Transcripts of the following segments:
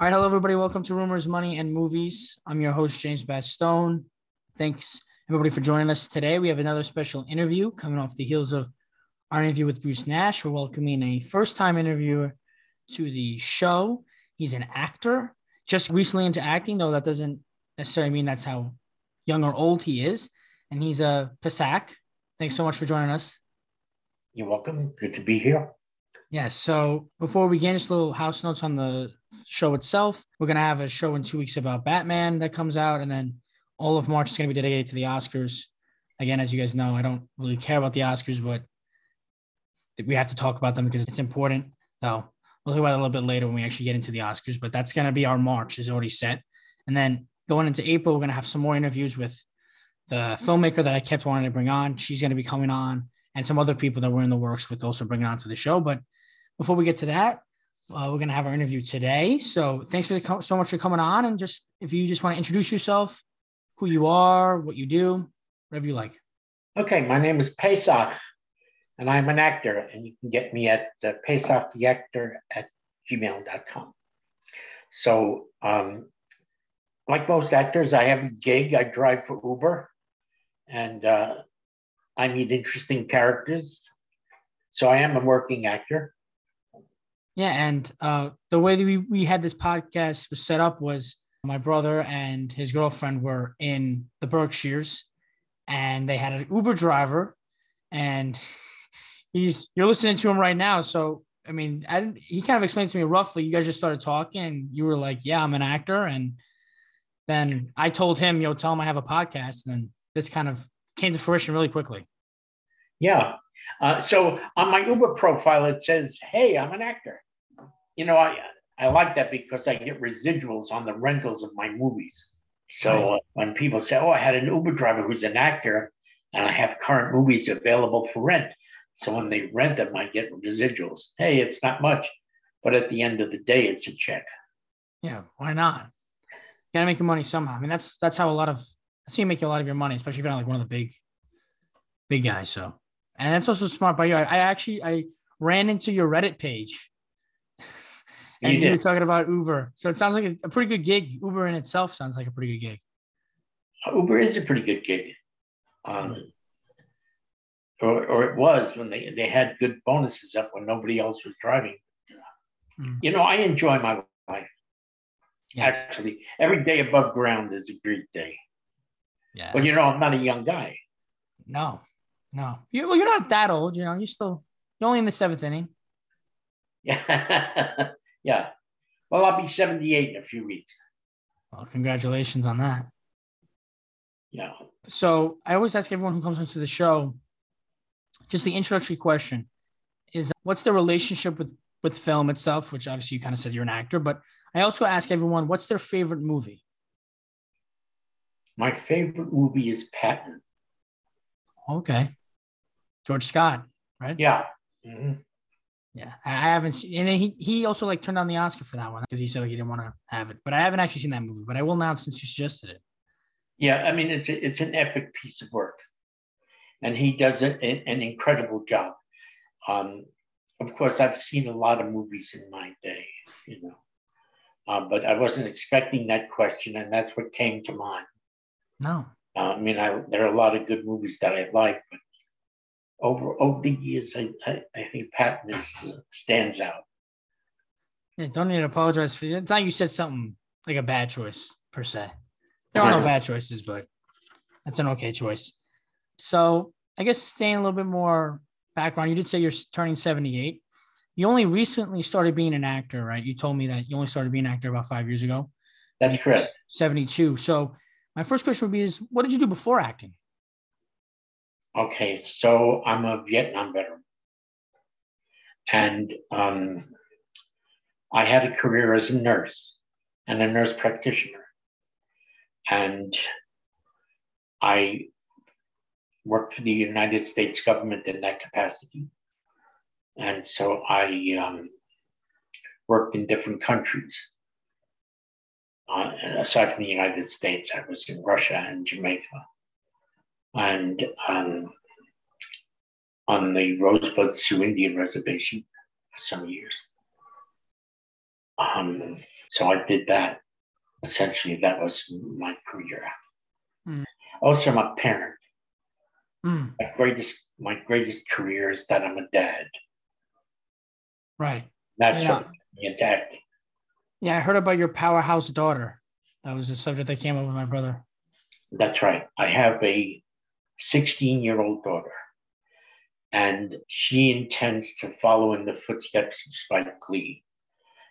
All right, hello everybody. Welcome to Rumors, Money, and Movies. I'm your host James Bastone. Thanks everybody for joining us today. We have another special interview coming off the heels of our interview with Bruce Nash. We're welcoming a first-time interviewer to the show. He's an actor, just recently into acting, though that doesn't necessarily mean that's how young or old he is. And he's a Pesach. Thanks so much for joining us. You're welcome. Good to be here. Yeah. So before we just a little house notes on the show itself. We're gonna have a show in two weeks about Batman that comes out, and then all of March is gonna be dedicated to the Oscars. Again, as you guys know, I don't really care about the Oscars, but we have to talk about them because it's important. So we'll talk about it a little bit later when we actually get into the Oscars. But that's gonna be our March is already set, and then going into April, we're gonna have some more interviews with the filmmaker that I kept wanting to bring on. She's gonna be coming on, and some other people that were in the works with also bringing on to the show. But before we get to that, uh, we're going to have our interview today. So thanks for the, so much for coming on. And just if you just want to introduce yourself, who you are, what you do, whatever you like. Okay, my name is Pesach, and I'm an actor, and you can get me at uh, Pesach the actor at gmail.com. So, um, like most actors, I have a gig. I drive for Uber, and uh, I meet interesting characters. So I am a working actor. Yeah, and uh, the way that we, we had this podcast was set up was my brother and his girlfriend were in the Berkshires, and they had an Uber driver, and he's you're listening to him right now. So I mean, I he kind of explained to me roughly. You guys just started talking, and you were like, "Yeah, I'm an actor," and then I told him, "Yo, tell him I have a podcast." And then this kind of came to fruition really quickly. Yeah. Uh, so on my Uber profile, it says, "Hey, I'm an actor." You know, I I like that because I get residuals on the rentals of my movies. So uh, when people say, "Oh, I had an Uber driver who's an actor," and I have current movies available for rent, so when they rent them, I get residuals. Hey, it's not much, but at the end of the day, it's a check. Yeah, why not? You gotta make your money somehow. I mean, that's that's how a lot of that's how you make a lot of your money, especially if you're not like one of the big, big guys. So, and that's also smart by you. I, I actually I ran into your Reddit page, and you, you were talking about Uber. So it sounds like a, pretty good gig. Uber in itself sounds like a pretty good gig. Uber is a pretty good gig. Um, or, or it was when they, they had good bonuses up when nobody else was driving. Mm. You know, I enjoy my life. Yes. Actually, every day above ground is a great day. Yeah. But you know, I'm not a young guy. No, no. You, well, you're not that old. You know, you're still you're only in the seventh inning. Yeah. yeah. Well, I'll be 78 in a few weeks. Well, congratulations on that. Yeah. So I always ask everyone who comes into the show just the introductory question is what's the relationship with with film itself which obviously you kind of said you're an actor but i also ask everyone what's their favorite movie my favorite movie is patton okay george scott right yeah mm-hmm. yeah i haven't seen and he, he also like turned down the oscar for that one because he said like he didn't want to have it but i haven't actually seen that movie but i will now since you suggested it yeah i mean it's a, it's an epic piece of work and he does an, an incredible job. Um, of course, I've seen a lot of movies in my day, you know, uh, but I wasn't expecting that question, and that's what came to mind. No, uh, I mean, I, there are a lot of good movies that I like, but over over the years, I I, I think Patton is, uh, stands out. Yeah, don't need to apologize for it. It's not you said something like a bad choice per se. There are no bad choices, but that's an okay choice. So I guess staying a little bit more background, you did say you're turning 78. You only recently started being an actor, right? You told me that you only started being an actor about five years ago. That's correct. 72. So my first question would be is what did you do before acting? Okay, so I'm a Vietnam veteran. And um, I had a career as a nurse and a nurse practitioner. And I worked for the United States government in that capacity. And so I um, worked in different countries. Uh, aside from the United States, I was in Russia and Jamaica. And um, on the Rosebud Sioux Indian Reservation for some years. Um, so I did that. Essentially, that was my career. Mm. Also, I'm a parent. Mm. My greatest my greatest career is that I'm a dad. Right. That's yeah. into acting. Yeah, I heard about your powerhouse daughter. That was a subject that came up with my brother. That's right. I have a 16 year old daughter, and she intends to follow in the footsteps of Spike Lee.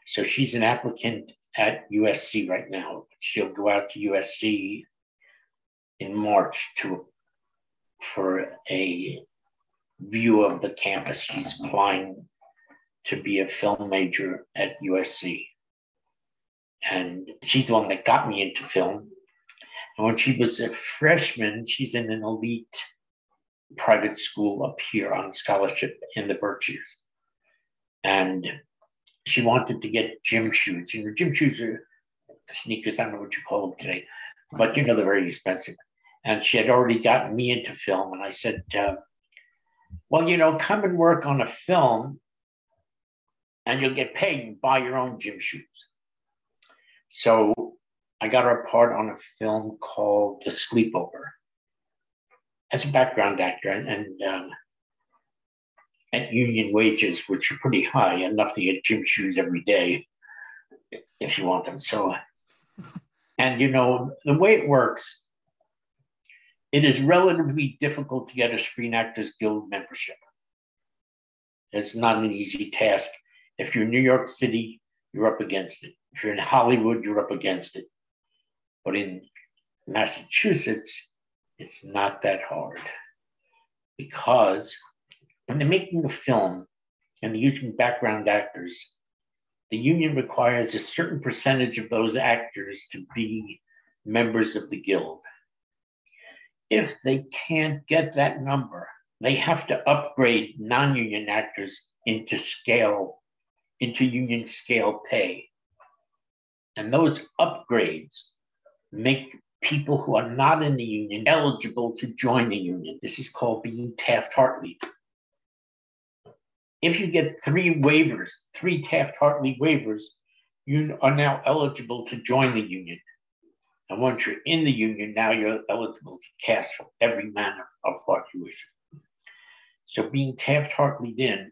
So she's an applicant at USC right now. She'll go out to USC in March to for a view of the campus. She's applying to be a film major at USC. And she's the one that got me into film. And when she was a freshman, she's in an elite private school up here on scholarship in the Berkshires. And she wanted to get gym shoes. You know, gym shoes are sneakers, I don't know what you call them today, but you know, they're very expensive. And she had already gotten me into film. And I said, uh, well, you know, come and work on a film and you'll get paid and buy your own gym shoes. So I got her a part on a film called The Sleepover as a background actor and, and um, at union wages, which are pretty high, enough to get gym shoes every day if you want them. So, and you know, the way it works, it is relatively difficult to get a Screen Actors Guild membership. It's not an easy task. If you're in New York City, you're up against it. If you're in Hollywood, you're up against it. But in Massachusetts, it's not that hard because when they're making a film and they're using background actors, the union requires a certain percentage of those actors to be members of the guild. If they can't get that number, they have to upgrade non union actors into scale, into union scale pay. And those upgrades make people who are not in the union eligible to join the union. This is called being Taft Hartley. If you get three waivers, three Taft Hartley waivers, you are now eligible to join the union. And once you're in the union, now you're eligible to cast for every manner of part you wish. So being Taft Hartley then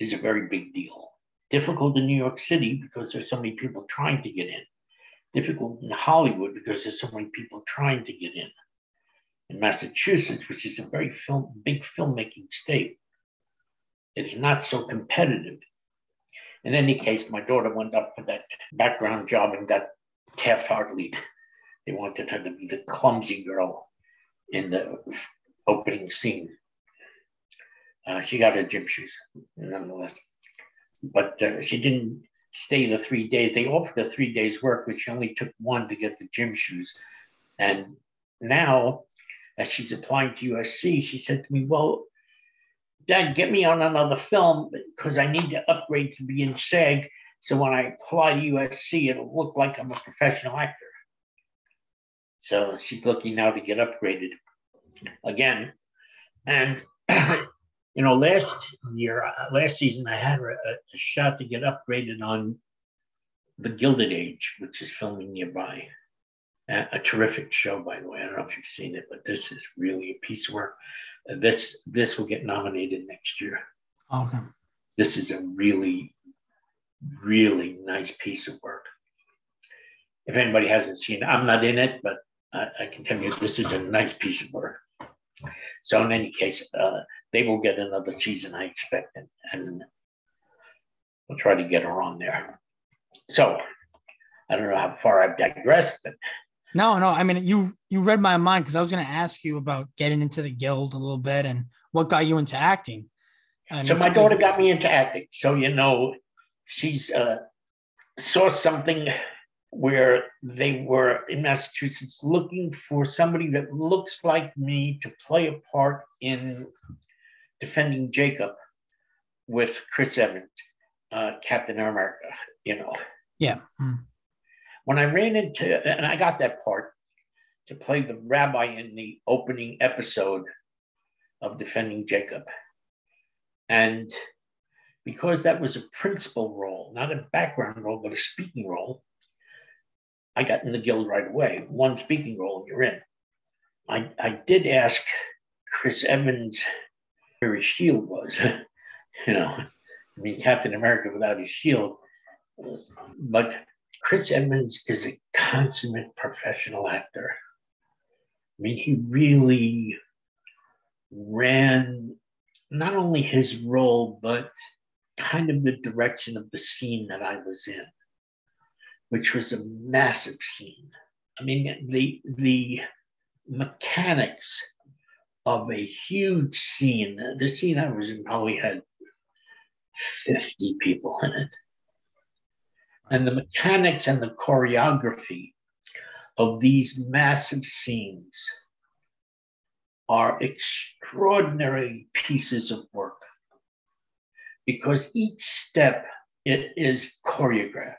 is a very big deal. Difficult in New York City because there's so many people trying to get in. Difficult in Hollywood because there's so many people trying to get in. In Massachusetts, which is a very film, big filmmaking state, it's not so competitive. In any case, my daughter went up for that background job and got Hartley. They wanted her to be the clumsy girl in the opening scene. Uh, she got her gym shoes, nonetheless. But uh, she didn't stay the three days. They offered her three days' work, she only took one to get the gym shoes. And now, as she's applying to USC, she said to me, Well, Dad, get me on another film because I need to upgrade to be in SAG. So when I apply to USC, it'll look like I'm a professional actor. So she's looking now to get upgraded again. And, you know, last year, uh, last season, I had a, a shot to get upgraded on The Gilded Age, which is filming nearby. A, a terrific show, by the way. I don't know if you've seen it, but this is really a piece of work this this will get nominated next year. Okay. This is a really, really nice piece of work. If anybody hasn't seen it, I'm not in it, but I, I can tell you this is a nice piece of work. So in any case, uh, they will get another season, I expect, and, and we'll try to get her on there. So I don't know how far I've digressed, but no, no. I mean, you you read my mind because I was going to ask you about getting into the guild a little bit and what got you into acting. And so my daughter got me into acting. So you know, she's uh, saw something where they were in Massachusetts looking for somebody that looks like me to play a part in defending Jacob with Chris Evans, uh, Captain America. You know. Yeah. Mm when I ran into, and I got that part to play the rabbi in the opening episode of Defending Jacob. And because that was a principal role, not a background role, but a speaking role, I got in the guild right away. One speaking role, you're in. I, I did ask Chris Evans where his shield was. you know, I mean, Captain America without his shield. But Chris Evans is a consummate professional actor. I mean, he really ran not only his role, but kind of the direction of the scene that I was in, which was a massive scene. I mean, the the mechanics of a huge scene. The scene I was in probably had 50 people in it. And the mechanics and the choreography of these massive scenes are extraordinary pieces of work because each step it is choreographed.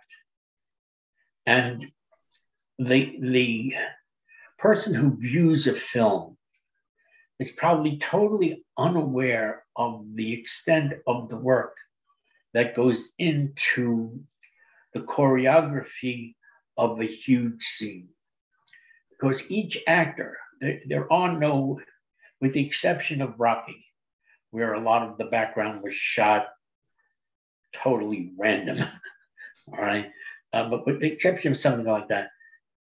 And the, the person who views a film is probably totally unaware of the extent of the work that goes into the choreography of a huge scene. Because each actor, there, there are no, with the exception of Rocky, where a lot of the background was shot totally random, all right? Uh, but with the exception of something like that,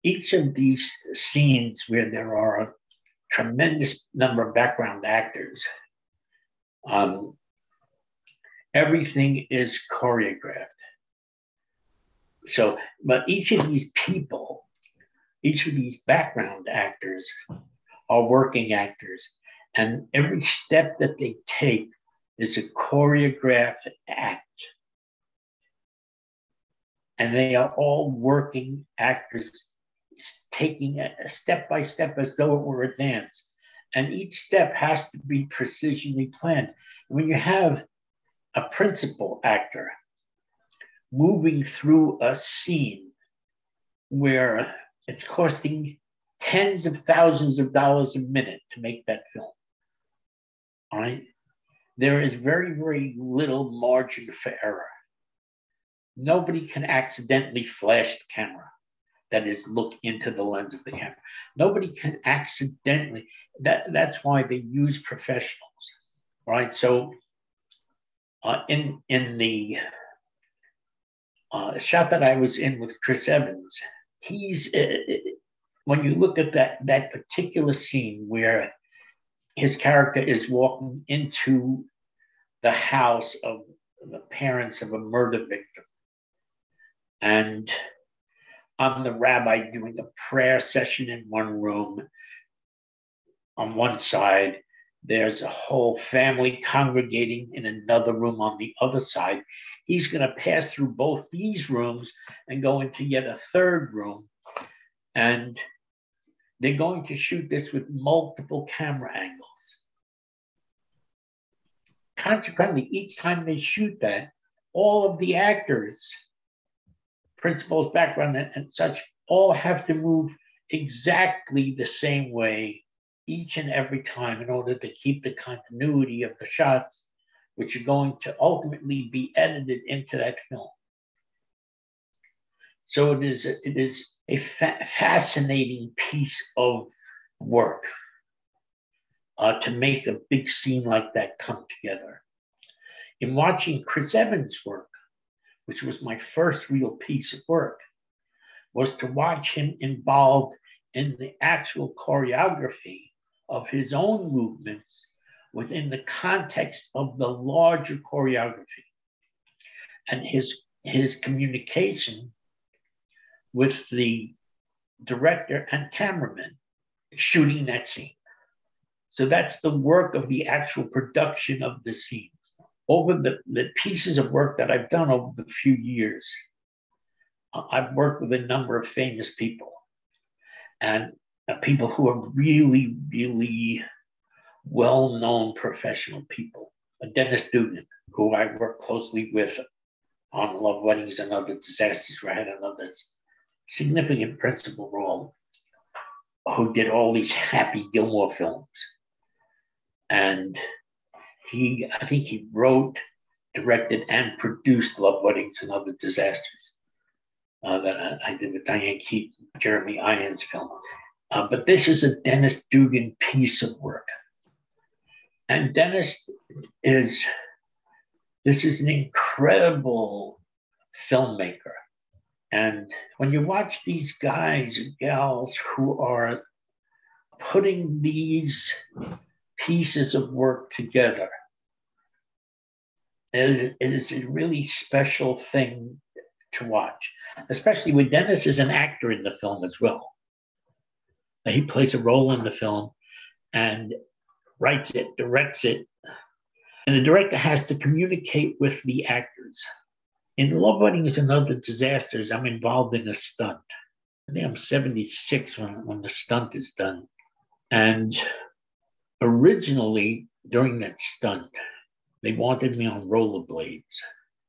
each of these scenes where there are a tremendous number of background actors, um, everything is choreographed. So, but each of these people, each of these background actors are working actors, and every step that they take is a choreographed act. And they are all working actors taking it step by step as though it were a dance. And each step has to be precisionly planned. When you have a principal actor moving through a scene where it's costing tens of thousands of dollars a minute to make that film, all right? There is very, very little margin for error. Nobody can accidentally flash the camera that is look into the lens of the camera. Nobody can accidentally, that, that's why they use professionals, right? So uh, in, in the uh, shot that I was in with Chris Evans, he's, uh, when you look at that, that particular scene where his character is walking into the house of the parents of a murder victim. And I'm the rabbi doing a prayer session in one room. On one side, there's a whole family congregating in another room on the other side. He's going to pass through both these rooms and go into yet a third room. And they're going to shoot this with multiple camera angles. Consequently, each time they shoot that, all of the actors principles, background, and, and such all have to move exactly the same way each and every time in order to keep the continuity of the shots, which are going to ultimately be edited into that film. So it is, it is a fa- fascinating piece of work uh, to make a big scene like that come together. In watching Chris Evans' work, which was my first real piece of work, was to watch him involved in the actual choreography of his own movements within the context of the larger choreography and his his communication with the director and cameraman shooting that scene. So that's the work of the actual production of the scene over the, the pieces of work that I've done over the few years, I've worked with a number of famous people and uh, people who are really, really well known professional people. Uh, Dennis Dugan, who I work closely with on Love Weddings and Other Disasters, where I had another significant principal role, who did all these Happy Gilmore films. And he, I think he wrote directed and produced Love Weddings and Other Disasters uh, that I, I, did with Diane Keaton, Jeremy Irons film. Uh, but this is a Dennis Dugan piece of work. And Dennis is, this is an incredible filmmaker. And when you watch these guys and gals who are putting these pieces of work together, it is, it is a really special thing to watch, especially when Dennis is an actor in the film as well. He plays a role in the film and writes it, directs it, and the director has to communicate with the actors. In Love Weddings and Other Disasters, I'm involved in a stunt. I think I'm 76 when, when the stunt is done. And originally, during that stunt, they wanted me on rollerblades.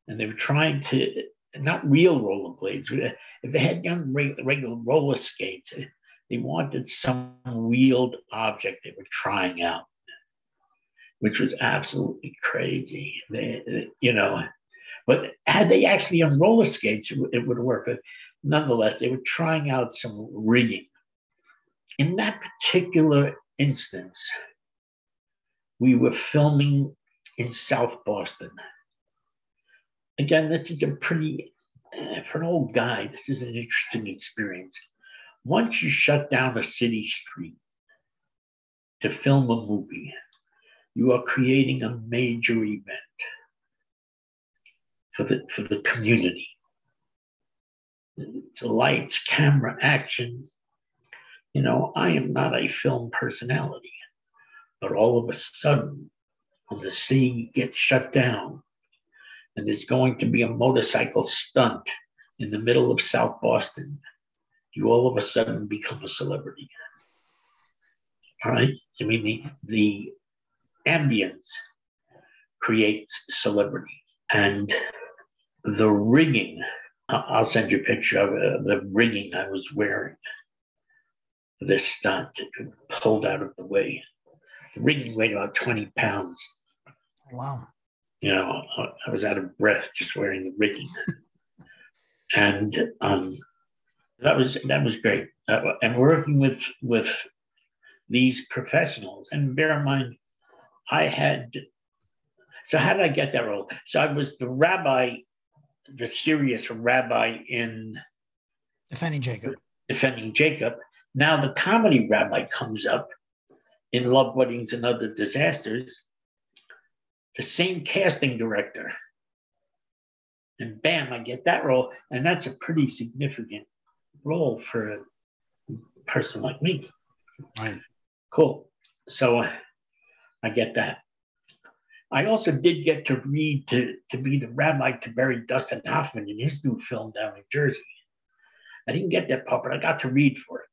And they were trying to, not real rollerblades, uh, if they had young regular roller skates, uh, they wanted some wheeled object they were trying out, which was absolutely crazy. They, uh, you know, but had they actually on roller skates, it, it would work. But nonetheless, they were trying out some rigging. In that particular instance, we were filming in South Boston. Again, this is a pretty, uh, for an old guy, this is an interesting experience. Once you shut down a city street to film a movie, you are creating a major event for the, for the community. It's lights, camera, action. You know, I am not a film personality, but all of a sudden, when the city gets shut down and there's going to be a motorcycle stunt in the middle of South Boston, you all of a sudden become a celebrity. All right? I mean, the, the ambience creates celebrity. And the rigging, I'll send you a picture of uh, the rigging I was wearing this stunt, pulled out of the way. The rigging weighed about 20 pounds. Wow. You know, I was out of breath just wearing the rigging. and um, that was that was great. And working with with these professionals, and bear in mind, I had. So how did I get that role? So I was the rabbi, the serious rabbi in defending Jacob. Defending Jacob. Now the comedy rabbi comes up in Love Weddings and Other Disasters. The same casting director. And bam, I get that role. And that's a pretty significant role for a person like me. Right. Cool. So I get that. I also did get to read to, to be the rabbi to bury Dustin Hoffman in his new film down in Jersey. I didn't get that part, but I got to read for it.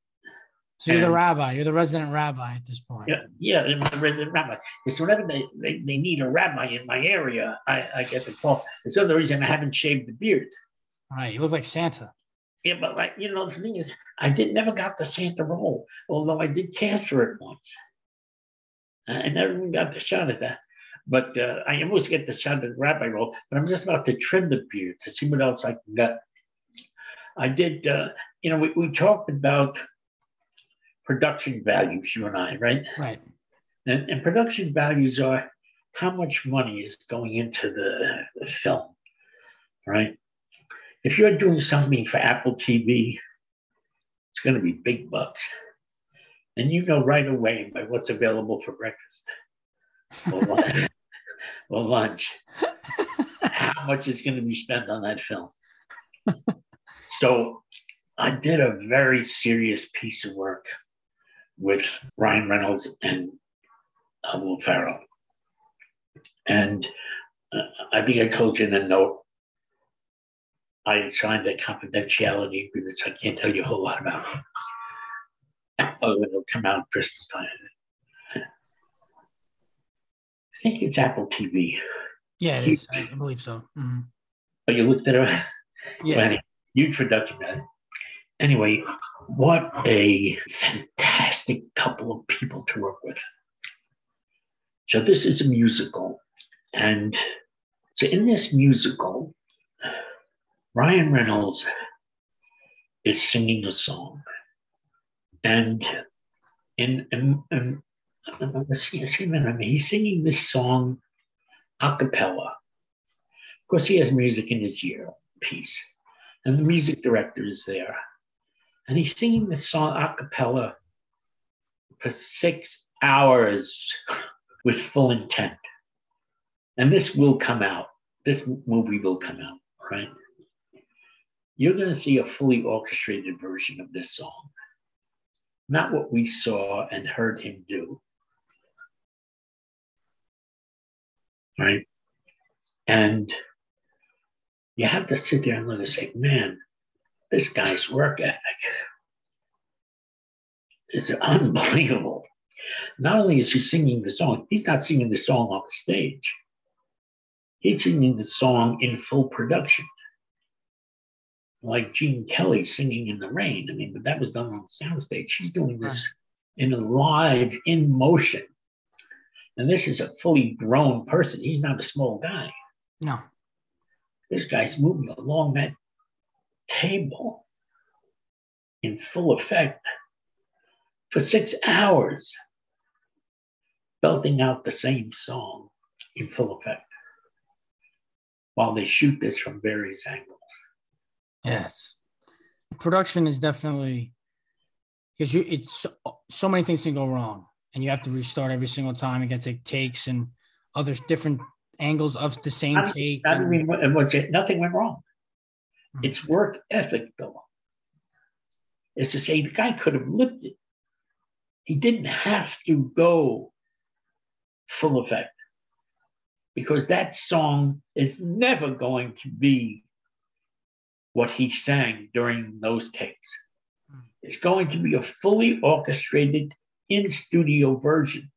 So you're and, the rabbi. You're the resident rabbi at this point. Yeah, yeah, I'm the resident rabbi. So whenever they, they, they need a rabbi in my area, I, I get the call. It's the reason I haven't shaved the beard. All right, you look like Santa. Yeah, but like you know, the thing is, I did never got the Santa role, although I did cast for it once. I never even got the shot at that. But uh, I almost get the shot at the rabbi role, but I'm just about to trim the beard to see what else I can get. I did, uh, you know, we, we talked about production values, you and I, right? Right. And, and production values are how much money is going into the, the film, right? If you're doing something for Apple TV, it's going to be big bucks. And you know right away by what's available for breakfast or lunch, or lunch how much is going to be spent on that film. so I did a very serious piece of work with Ryan Reynolds and uh, Will Ferrell. And uh, I think I told you in the note I signed a confidentiality agreement, so I can't tell you a whole lot about it. Oh, it'll come out Christmas time. I think it's Apple TV. Yeah, it is. I believe so. Mm-hmm. Oh, you looked at it? Yeah. Well, huge production, man. Anyway, what a fantastic couple of people to work with. So this is a musical, and So in this musical, Ryan Reynolds is singing a song. And in, in, in let's see, let's see, he's singing this song a cappella. Of course, he has music in his ear piece, and the music director is there. And he's singing this song a cappella for six hours with full intent. And this will come out. This movie will come out, right? You're going to see a fully orchestrated version of this song. Not what we saw and heard him do. Right? And you have to sit there and look and say, man, this guy's work ethic is unbelievable. Not only is he singing the song, he's not singing the song on the stage. He's singing the song in full production. Like Gene Kelly singing in the rain. I mean, but that was done on the soundstage. He's doing this in a live, in motion. And this is a fully grown person. He's not a small guy. No. This guy's moving along that table in full effect for six hours, belting out the same song in full effect while they shoot this from various angles. Yes. Production is definitely because you it's so, so many things can go wrong and you have to restart every single time and get to takes and other different angles of the same I, take. I mean, what's it? Nothing went wrong. Mm-hmm. It's work ethic, Bill. It's to say the guy could have lived it. He didn't have to go full effect because that song is never going to be what he sang during those takes. Hmm. It's going to be a fully orchestrated in studio version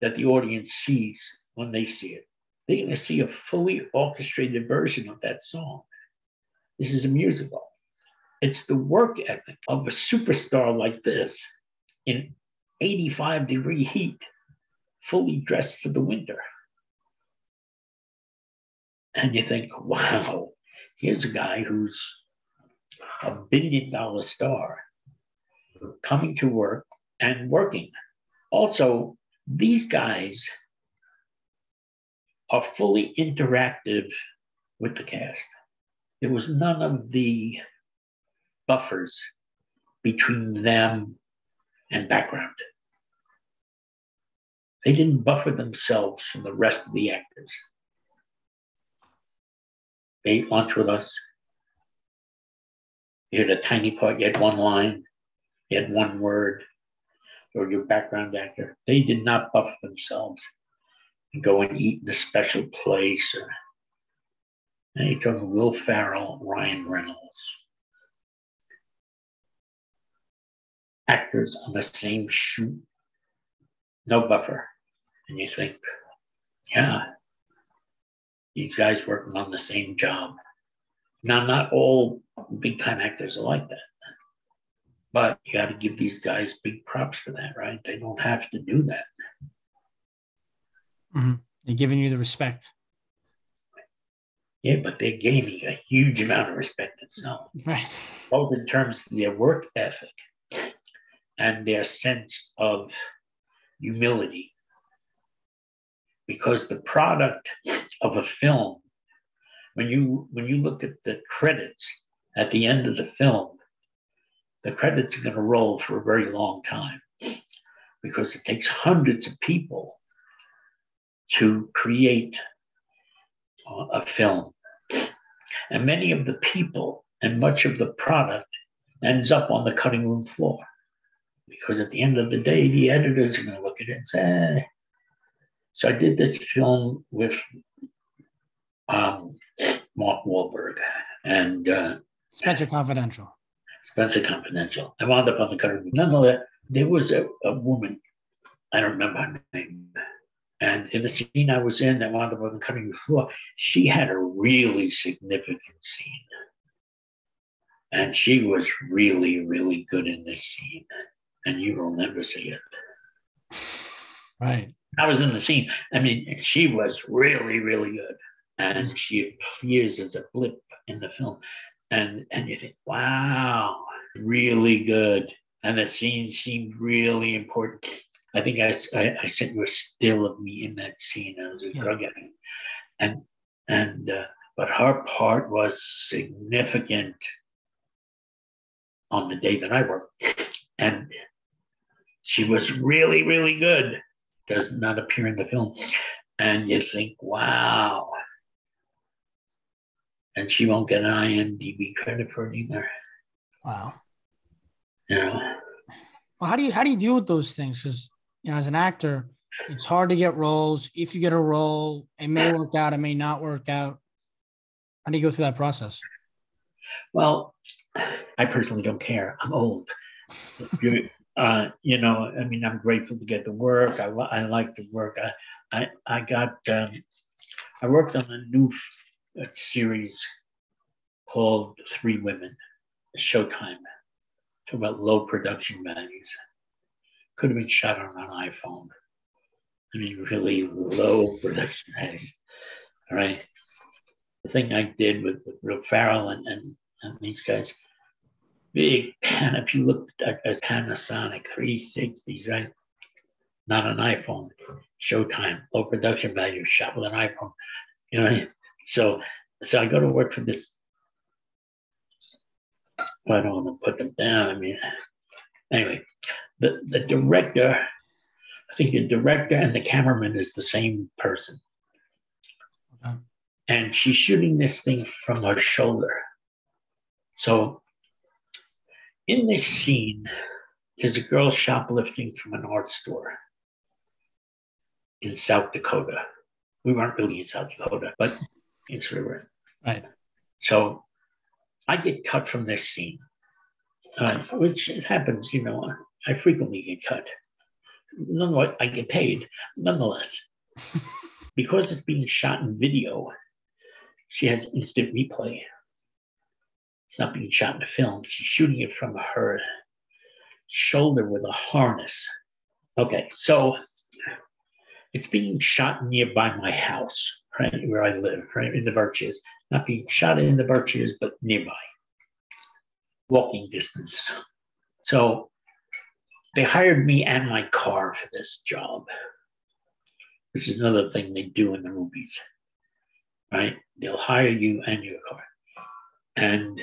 that the audience sees when they see it. They're going to see a fully orchestrated version of that song. This is a musical. It's the work ethic of a superstar like this in 85 degree heat, fully dressed for the winter. And you think, wow, here's a guy who's a billion dollar star coming to work and working. Also, these guys are fully interactive with the cast. There was none of the buffers between them and background. They didn't buffer themselves from the rest of the actors. They ate lunch with us. You had a tiny part, you had one line, you had one word, or your background actor. They did not buffer themselves and go and eat in a special place. Or, and you're talking Will Ferrell, Ryan Reynolds. Actors on the same shoot, no buffer. And you think, yeah, these guys working on the same job. Now, not all big time actors are like that, but you got to give these guys big props for that, right? They don't have to do that. Mm-hmm. They're giving you the respect. Yeah, but they're gaining a huge amount of respect themselves, right? Both in terms of their work ethic and their sense of humility. Because the product of a film, when you when you look at the credits at the end of the film, the credits are going to roll for a very long time. Because it takes hundreds of people to create a film. And many of the people and much of the product ends up on the cutting room floor. Because at the end of the day, the editors are going to look at it and say, so I did this film with um, Mark Wahlberg and uh, Spenser Confidential. Spenser Confidential. I wound up on the cover. Nonetheless, there was a, a woman, I don't remember her name, and in the scene I was in that wound up on the cutting floor, she had a really significant scene. And she was really, really good in this scene. And you will never see it. Right. I was in the scene. I mean, she was really, really good. And she appears as a blip in the film. And and you think, wow, really good. And the scene seemed really important. I think I, I, I sent you a still of me in that scene. I was a yeah. drug addict. And and uh, but her part was significant on the day that I worked. And she was really, really good. Does not appear in the film. And you think, wow. And she won't get an IMDb credit for it either. Wow. Yeah. Well, how do you how do you deal with those things? Because you know, as an actor, it's hard to get roles. If you get a role, it may work out, it may not work out. How do you go through that process? Well, I personally don't care. I'm old. uh, you know, I mean, I'm grateful to get the work. I, I like the work. I, I, I got, um, I worked on a new series called Three Women, Showtime, about low production values. Could have been shot on an iPhone. I mean, really low production values. All right. The thing I did with, with Will Ferrell and, and, and these guys, big pan. If you look at a Panasonic 360s, right? Not an iPhone. Showtime, low production value, shot with an iPhone. You know, so so I go to work for this. I don't want to put them down. I mean, anyway, the the director, I think the director and the cameraman is the same person. Okay. And she's shooting this thing from her shoulder. So in this scene, there's a girl shoplifting from an art store in South Dakota. We weren't really in South Dakota, but in Sliver. Right. So I get cut from this scene, uh, which happens, you know, I frequently get cut. Nonetheless, I get paid. Nonetheless, because it's being shot in video, she has instant replay. It's not being shot in a film. She's shooting it from her shoulder with a harness. Okay, so it's being shot nearby my house, right where I live, right in the Berkshires. Not being shot in the Berkshires, but nearby, walking distance. So they hired me and my car for this job, which is another thing they do in the movies, right? They'll hire you and your car. And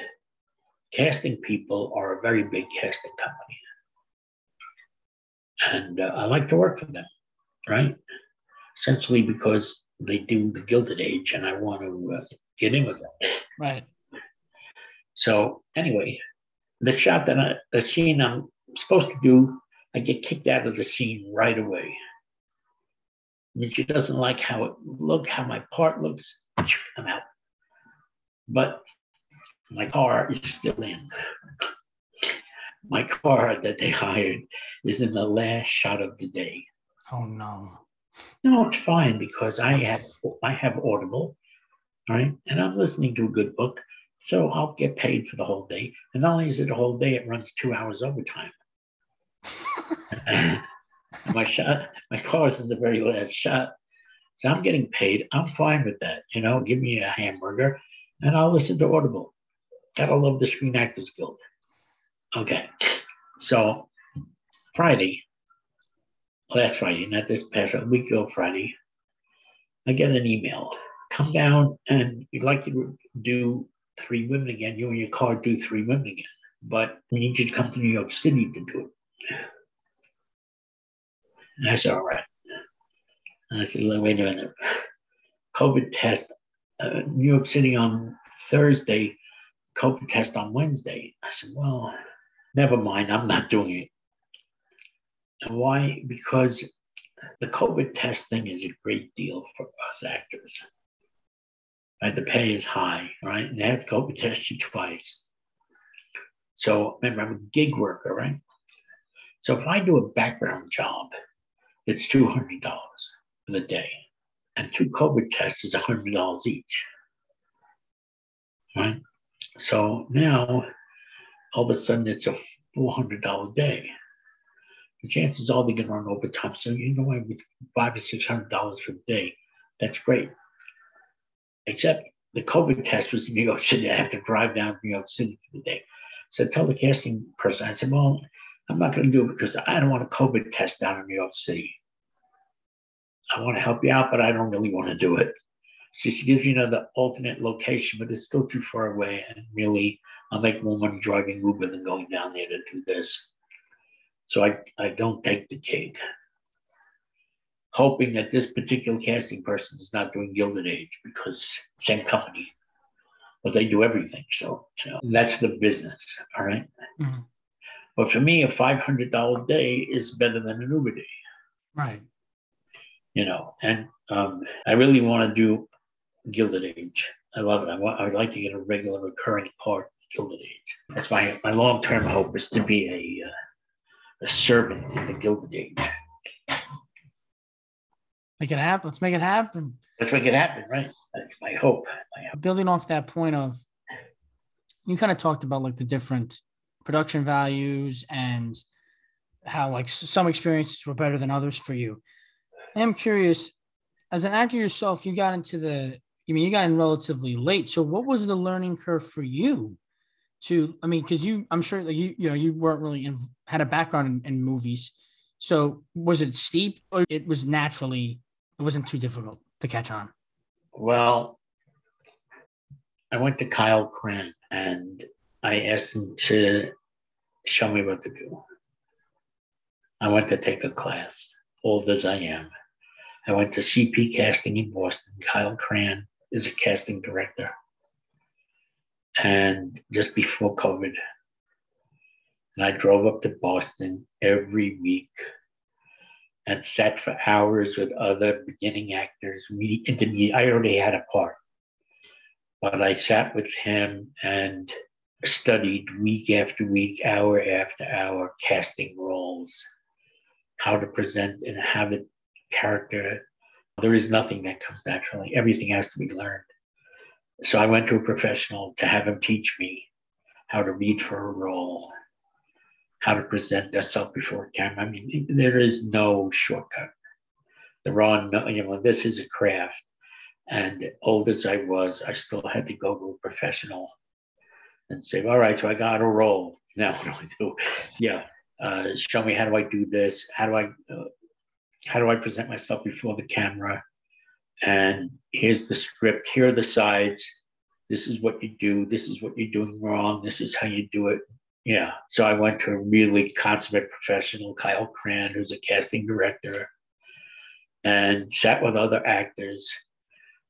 casting people are a very big casting company. And uh, I like to work for them, right? Essentially because they do the Gilded Age and I want to uh, get in with them. Right. So, anyway, the shot that I, the scene I'm supposed to do, I get kicked out of the scene right away. I mean, she doesn't like how it look, how my part looks. I'm out. But my car is still in. My car that they hired is in the last shot of the day. Oh no. No, it's fine because I have I have Audible, right? And I'm listening to a good book. So I'll get paid for the whole day. And not only is it a whole day, it runs two hours overtime. my shot, my car is in the very last shot. So I'm getting paid. I'm fine with that. You know, give me a hamburger and I'll listen to Audible. Gotta love the Screen Actors Guild. Okay, so Friday, last Friday, not this past week ago Friday, I get an email. Come down and we'd like to do three women again. You and your car do three women again, but we need you to come to New York City to do it. I said, all right. And I said, wait a minute. COVID test, uh, New York City on Thursday. COVID test on Wednesday. I said, well, never mind, I'm not doing it. And why? Because the COVID test thing is a great deal for us actors. Right? The pay is high, right? And they have to COVID test you twice. So remember, I'm a gig worker, right? So if I do a background job, it's $200 for the day. And two COVID tests is $100 each. Right? So now, all of a sudden, it's a $400 day. the chances are they're going to run overtime. So you know, with five or six hundred dollars for the day, that's great. Except the COVID test was in New York City. I have to drive down to New York City for the day. So tell the casting person, I said, well, I'm not going to do it because I don't want a COVID test down in New York City. I want to help you out, but I don't really want to do it. So she gives me another alternate location, but it's still too far away. And really, I'll make more money driving Uber than going down there to do this. So I, I don't take the gig, hoping that this particular casting person is not doing Gilded Age because same company, but they do everything. So you know, that's the business. All right? mm-hmm. But for me, a $500 day is better than an Uber day. Right. You know, and um, I really want to do Gilded Age. I love it. I want. I would like to get a regular recurring part Gilded Age. That's my my long term hope is to be a uh, a servant in the Gilded Age. Make it happen. Let's make it happen. Let's make it happen, right? That's my hope. my hope. Building off that point of, you kind of talked about like the different production values and how like some experiences were better than others for you. I am curious, as an actor yourself, you got into the, I mean, you got in relatively late. So what was the learning curve for you to i mean because you i'm sure like you you know you weren't really in, had a background in, in, movies so was it steep or it was naturally it wasn't too difficult to catch on well i went to kyle cran and i asked him to show me what to do i went to take a class old as i am i went to cp casting in boston kyle cran is a casting director and just before COVID. And I drove up to Boston every week and sat for hours with other beginning actors. I already had a part, but I sat with him and studied week after week, hour after hour, casting roles, how to present and have a character. There is nothing that comes naturally. Everything has to be learned. So I went to a professional to have him teach me how to read for a role, how to present yourself before camera. I mean, there is no shortcut. There are no, you know, this is a craft. And old as I was, I still had to go to a professional and say, all right, so I got a role. Now what do I do? Yeah, uh, show me how do I do this? How do I, uh, how do I present myself before the camera? and here's the script, here are the sides. This is what you do. This is what you're doing wrong. This is how you do it. Yeah. So I went to a really consummate professional, Kyle Cran, who's a casting director, and sat with other actors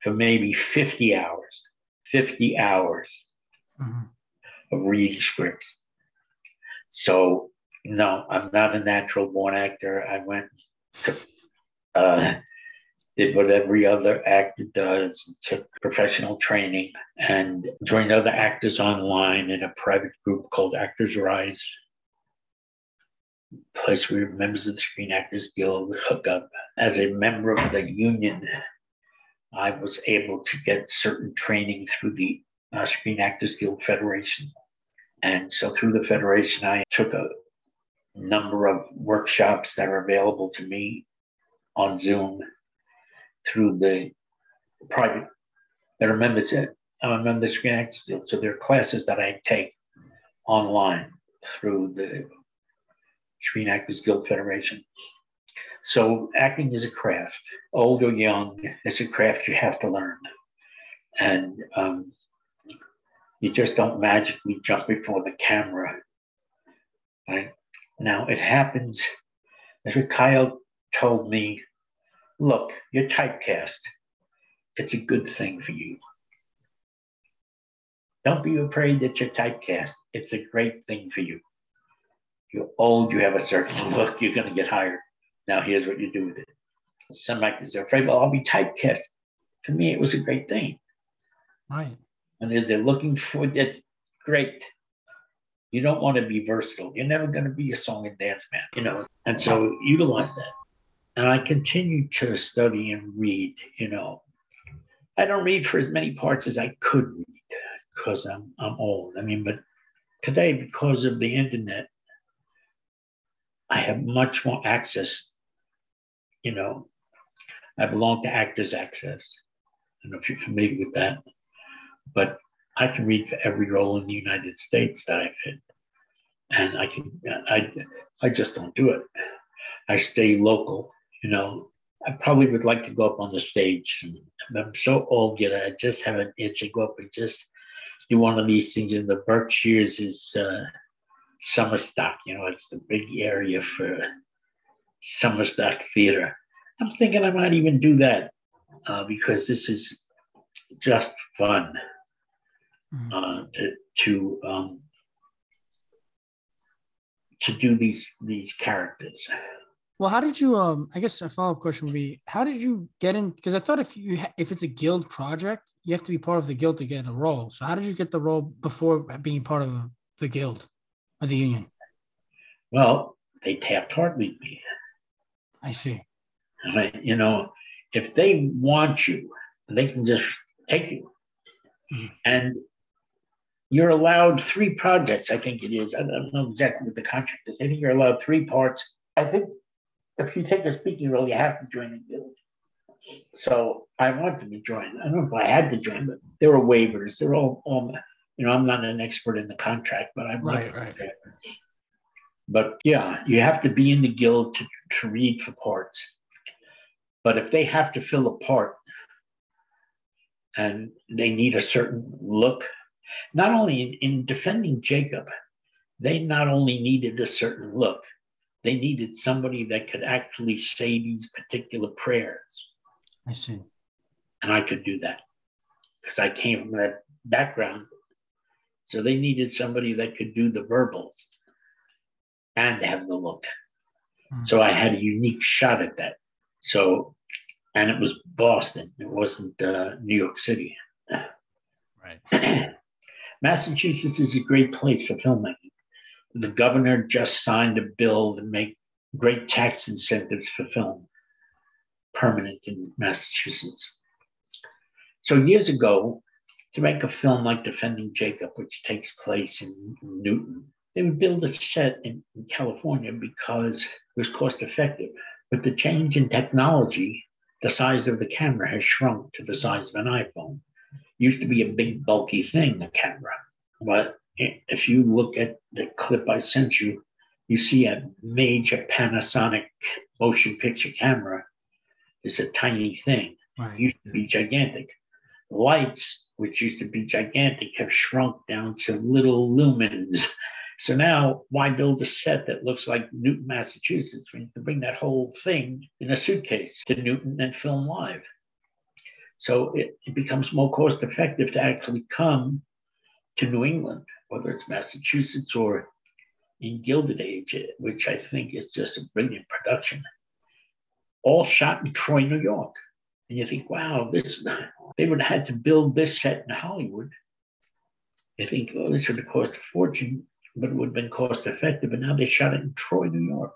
for maybe 50 hours, 50 hours mm-hmm. Reading scripts. So, no, I'm not a natural born actor. I went to uh, did what every other actor does, took professional training and joined other actors online in a private group called Actors Rise, place where members of the Screen Actors Guild hook up. As a member of the union, I was able to get certain training through the uh, Screen Actors Guild Federation. And so through the Federation, I took a number of workshops that are available to me on Zoom through the private that are members at I'm a member of Screen Actors Guild. So there are classes that I take online through the Screen Actors Guild Federation. So acting is a craft, old or young, it's a craft you have to learn. And um, you just don't magically jump before the camera. Right? Now it happens, as Kyle told me look, you're typecast. It's a good thing for you. Don't be afraid that you're typecast. It's a great thing for you. You're old, you have a certain look, you're going to get hired. Now, here's what you do with it. Some actors are afraid, well, I'll be typecast. For me, it was a great thing. Right. And they're, they're looking for that. Great. You don't want to be versatile. You're never going to be a song and dance man, you know. And so utilize that and I continue to study and read. You know, I don't read for as many parts as I could read because I'm I'm old. I mean, but today because of the internet, I have much more access. You know, I belong to Actors Access. I don't know if you're familiar with that, but I can read for every role in the United States that I fit, and I can. I I just don't do it. I stay local. You know, I probably would like to go up on the stage. I'm so old, know, I just have an itch to go up and just do one of these things. In the Berkshires is uh, summer stock. You know, it's the big area for summer stock theater. I'm thinking I might even do that uh, because this is just fun mm-hmm. uh, to to um, to do these these characters. Well, how did you? Um, I guess a follow up question would be, how did you get in? Because I thought if you if it's a guild project, you have to be part of the guild to get a role. So how did you get the role before being part of the guild or the union? Well, they Taft-Hartley me. I see. I you know, if they want you, they can just take you. Mm-hmm. And you're allowed three projects, I think it is. I don't know exactly what the contract is. I think you're allowed three parts. I think if you take a speaking role, you have to join a guild. So I wanted to join. I don't know if I had to join, but there were waivers. They're all, all you know, I'm not an expert in the contract, but I'm right, right. But yeah, you have to be in the guild to, to read for parts. But if they have to fill a part and they need a certain look, not only in, in defending Jacob, they not only needed a certain look, they needed somebody that could actually say these particular prayers. I see. And I could do that because I came from that background. So they needed somebody that could do the verbals and have the look. Mm. So I had a unique shot at that. So, and it was Boston. It wasn't uh, New York City. Right. Massachusetts is a great place for filmmaking the governor just signed a bill to make great tax incentives for film permanent in Massachusetts. So years ago, to make a film like Defending Jacob, which takes place in Newton, they would build a set in, in California because it was cost effective. But the change in technology, the size of the camera has shrunk to the size of an iPhone. Used to be a big, bulky thing, the camera. But if you look at the clip I sent you, you see a major Panasonic motion picture camera is a tiny thing. Right. Used to be gigantic. Lights, which used to be gigantic, have shrunk down to little lumens. So now, why build a set that looks like Newton, Massachusetts, when you can bring that whole thing in a suitcase to Newton and film live? So it, it becomes more cost effective to actually come to New England whether it's Massachusetts or in Gilded Age, which I think is just a brilliant production, all shot in Troy, New York. And you think, wow, this they would have had to build this set in Hollywood. You think, oh, this would have cost a fortune, but it would have been cost effective. But now they shot it in Troy, New York.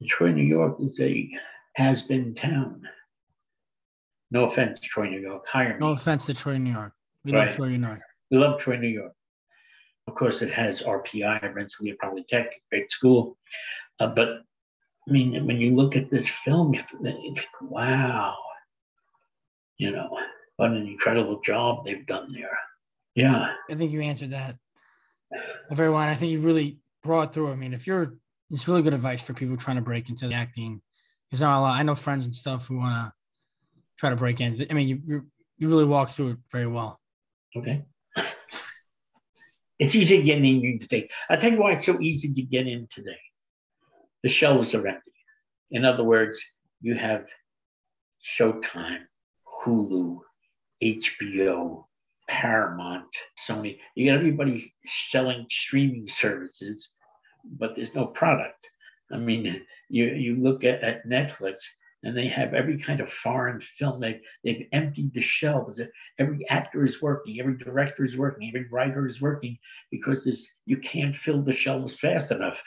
And Troy, New York is a has been town. No offense, Troy, New York. Hire me. No offense to Troy, New York. We right. love Troy, New York. We love Troy, New York. Of course, it has RPI, Rensselaer Polytech, great school. Uh, but I mean, when you look at this film, you think, wow, you know, what an incredible job they've done there. Yeah. I think you answered that very well. I think you really brought through. I mean, if you're, it's really good advice for people trying to break into the acting. Because I know friends and stuff who want to try to break in. I mean, you you really walk through it very well. Okay. It's easy getting in today. Tell you why it's so easy to get in today. The shelves are empty. In other words, you have Showtime, Hulu, HBO, Paramount, Sony. You got everybody selling streaming services, but there's no product. I mean, you, you look at, at Netflix, and they have every kind of foreign film. They've, they've emptied the shelves. Every actor is working, every director is working, every writer is working because this, you can't fill the shelves fast enough.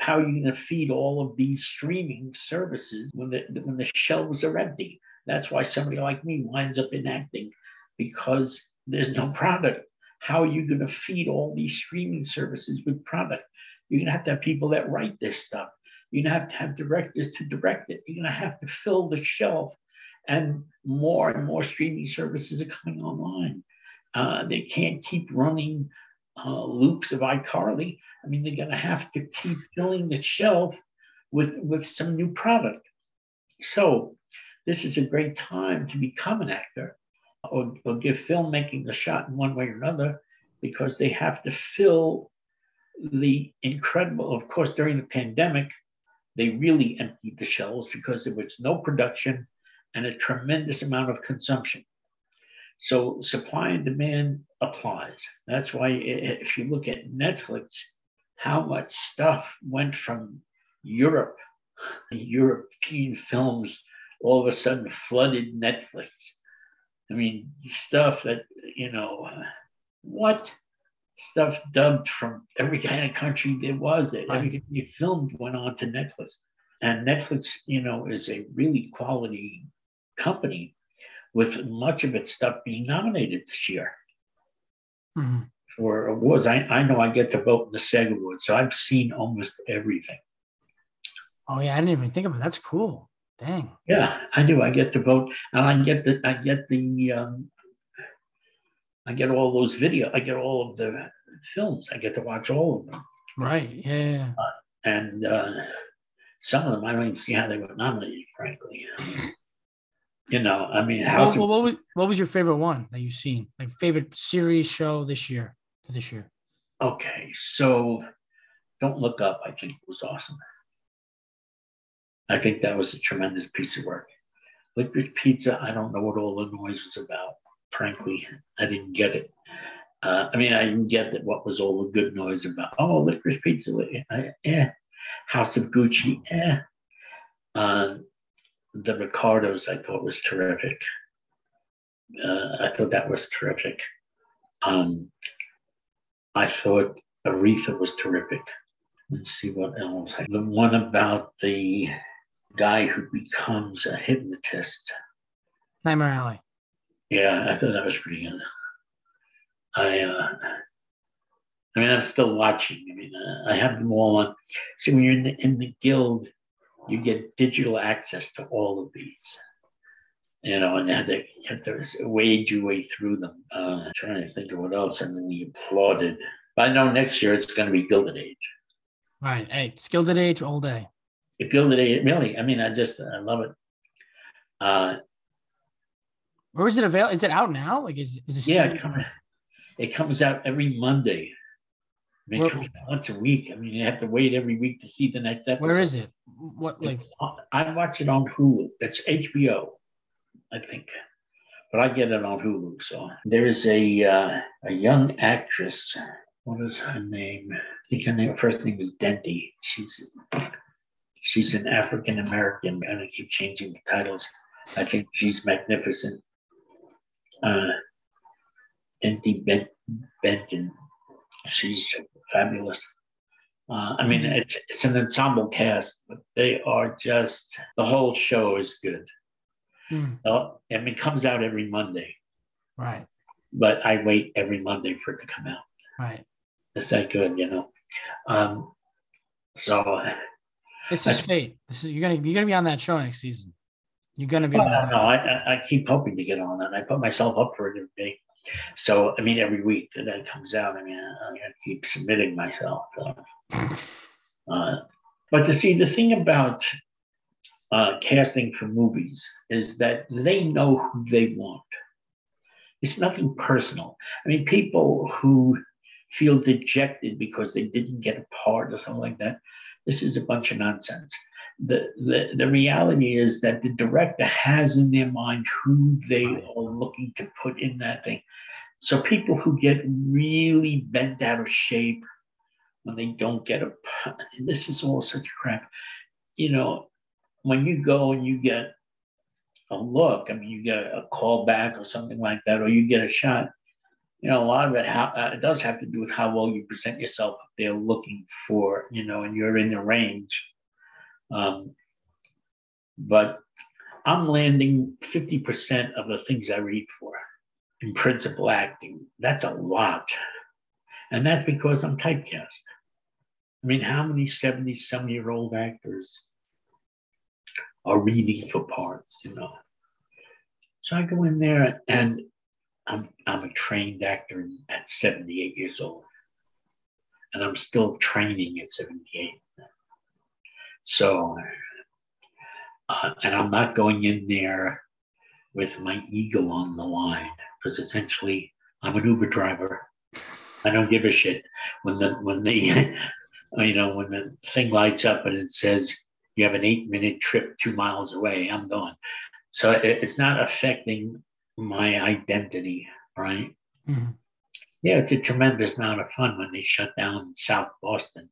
How are you going to feed all of these streaming services when the, when the shelves are empty? That's why somebody like me winds up in acting because there's no product. How are you going to feed all these streaming services with product? You're going to have to have people that write this stuff. You're going to have to have directors to direct it. You're going to have to fill the shelf. And more and more streaming services are coming online. Uh, they can't keep running uh, loops of iCarly. I mean, they're going to have to keep filling the shelf with, with some new product. So, this is a great time to become an actor or, or give filmmaking a shot in one way or another because they have to fill the incredible, of course, during the pandemic, they really emptied the shelves because there was no production and a tremendous amount of consumption. So supply and demand applies. That's why if you look at Netflix, how much stuff went from Europe, European films all of a sudden flooded Netflix. I mean, stuff that, you know, what stuff dubbed from every kind of country there was that right. everything you filmed went on to Netflix. And Netflix, you know, is a really quality company with much of its stuff being nominated this year mm-hmm. for awards. I, I know I get to vote in the SAG Awards, so I've seen almost everything. Oh yeah, I didn't even think of it. That's cool. Dang. Yeah, I do. I get to vote, and I get the I get the um, I get all those video. I get all of the films. I get to watch all of them. Right. Yeah. Uh, and uh, some of them I don't even see how they were nominated. Frankly, you know, I mean, how? What, what, was what was your favorite one that you've seen? Like favorite series show this year for this year? Okay, so don't look up. I think it was awesome. I think that was a tremendous piece of work. Licorice Pizza, I don't know what all the noise was about frankly, I didn't get it. Uh, I mean, I didn't get that what was all the good noise about. Oh, licorice pizza, eh. House of Gucci, eh. Uh, the Ricardos, I thought was terrific. Uh, I thought that was terrific. Um, I thought Aretha was terrific. Let's see what else. The one about the guy who becomes a hypnotist. Nightmare Alley. Yeah, I thought that was pretty good. I, uh, I mean, I'm still watching. I mean, uh, I have them all on. See, when you're in the in the guild, you get digital access to all of these. You know, and you have to, you have to wade your way through them. Uh, trying to think of what else, and then we applauded. But I know next year it's going to be Gilded Age. Right. Hey, it's Gilded Age all day. The Gilded Age, really. I mean, I just I love it. Uh, where is it available? Is it out now? Like, is is it? Yeah, it, come, it comes out every Monday. I mean, it comes out once a week. I mean, you have to wait every week to see the next episode. Where is it? What like? I watch it on Hulu. It's HBO, I think, but I get it on Hulu. So there is a uh, a young actress. What is her name? I think her name, her first name is Denti. She's she's an African American, I keep changing the titles. I think she's magnificent uh, Denti Benton. She's fabulous. Uh, I mean, it's it's an ensemble cast, but they are just the whole show is good. Mm. Uh, I mean, it comes out every Monday. Right. But I wait every Monday for it to come out. Right. It's that good, you know. Um, so this is I, fate. This is you're gonna you're gonna be on that show next season. You're gonna be. Oh, no, no, I, I keep hoping to get on that. I put myself up for it every day. So I mean, every week that that comes out, I mean, I'm gonna keep submitting myself. Uh, but to see the thing about uh, casting for movies is that they know who they want. It's nothing personal. I mean, people who feel dejected because they didn't get a part or something like that. This is a bunch of nonsense the, the, the reality is that the director has in their mind who they are looking to put in that thing. So people who get really bent out of shape when they don't get a, this is all such crap. You know, when you go and you get a look, I mean, you get a call back or something like that, or you get a shot. You know, a lot of it, how, uh, it does have to do with how well you present yourself. They're looking for, you know, and you're in the range um, but I'm landing 50% of the things I read for in principal acting. That's a lot. And that's because I'm typecast. I mean, how many 70 some year old actors are reading for parts, you know? So I go in there and I'm, I'm a trained actor at 78 years old. And I'm still training at 78. So, uh, and I'm not going in there with my ego on the line because essentially I'm an Uber driver. I don't give a shit when the when the you know when the thing lights up and it says you have an eight minute trip two miles away. I'm going. So it, it's not affecting my identity, right? Mm-hmm. Yeah, it's a tremendous amount of fun when they shut down South Boston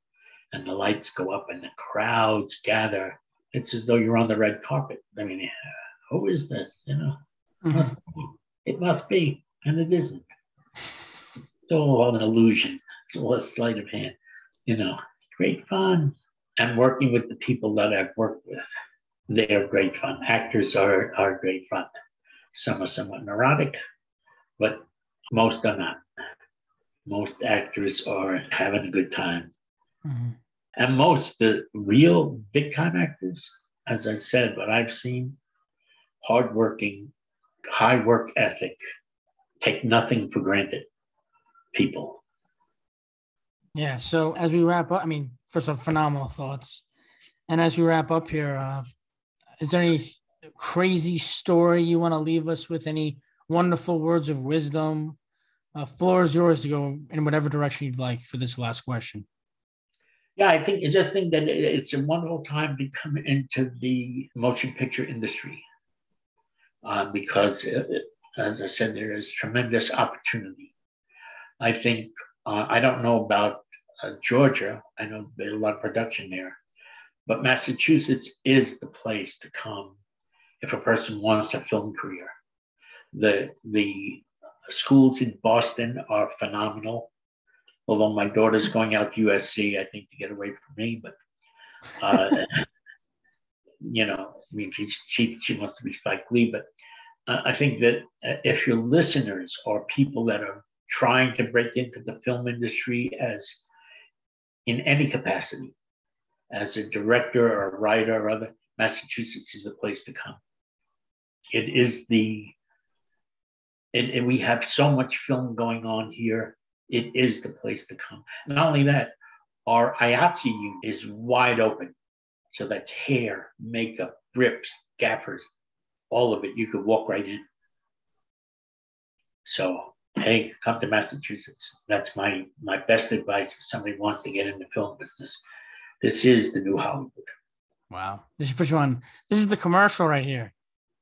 and the lights go up and the crowds gather. It's as though you're on the red carpet. I mean, who is this? You know, mm-hmm. must it must be, and it isn't. It's all an illusion. It's all a sleight of hand. You know, great fun. And working with the people that I've worked with, they are great fun. Actors are, are great fun. Some are somewhat neurotic, but most are not. Most actors are having a good time. Mm-hmm. And most, the real big time actors, as I said, what I've seen, hardworking, high work ethic, take nothing for granted people. Yeah. So as we wrap up, I mean, first of all, phenomenal thoughts. And as we wrap up here, uh, is there any crazy story you want to leave us with? Any wonderful words of wisdom? Uh, floor is yours to go in whatever direction you'd like for this last question. Yeah, I think I just think that it's a wonderful time to come into the motion picture industry uh, because, it, uh, as I said, there is tremendous opportunity. I think uh, I don't know about uh, Georgia. I know there's a lot of production there, but Massachusetts is the place to come if a person wants a film career. The the schools in Boston are phenomenal. Although my daughter's going out to USC, I think to get away from me, but uh, you know, I mean, she, she she wants to be Spike Lee, but uh, I think that uh, if your listeners are people that are trying to break into the film industry as in any capacity, as a director or a writer or other, Massachusetts is the place to come. It is the, and, and we have so much film going on here. It is the place to come. Not only that, our IATSE unit is wide open. So that's hair, makeup, grips, gaffers, all of it. You could walk right in. So hey, come to Massachusetts. That's my my best advice if somebody wants to get in the film business. This is the new Hollywood. Wow. This should put you on. This is the commercial right here.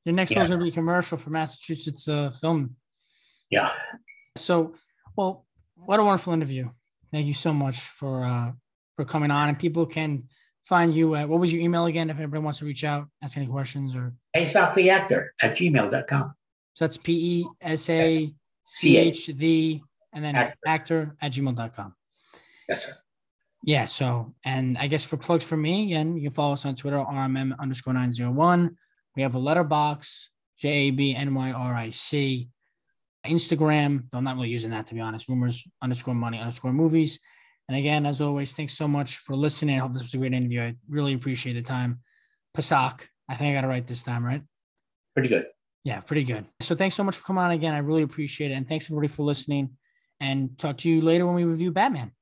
Your next yeah. one's gonna be a commercial for Massachusetts uh, film. Yeah. So, well, what a wonderful interview. Thank you so much for uh, for coming on. And people can find you at what was your email again if anybody wants to reach out, ask any questions or Pesach actor at gmail.com. So that's P E S A C H the and then actor. actor at gmail.com. Yes, sir. Yeah. So, and I guess for plugs for me, again, you can follow us on Twitter, RMM underscore 901. We have a letterbox, J A B N Y R I C. Instagram, I'm not really using that to be honest. Rumors underscore money underscore movies. And again, as always, thanks so much for listening. I hope this was a great interview. I really appreciate the time. Pesach, I think I got it right this time, right? Pretty good. Yeah, pretty good. So thanks so much for coming on again. I really appreciate it. And thanks everybody for listening. And talk to you later when we review Batman.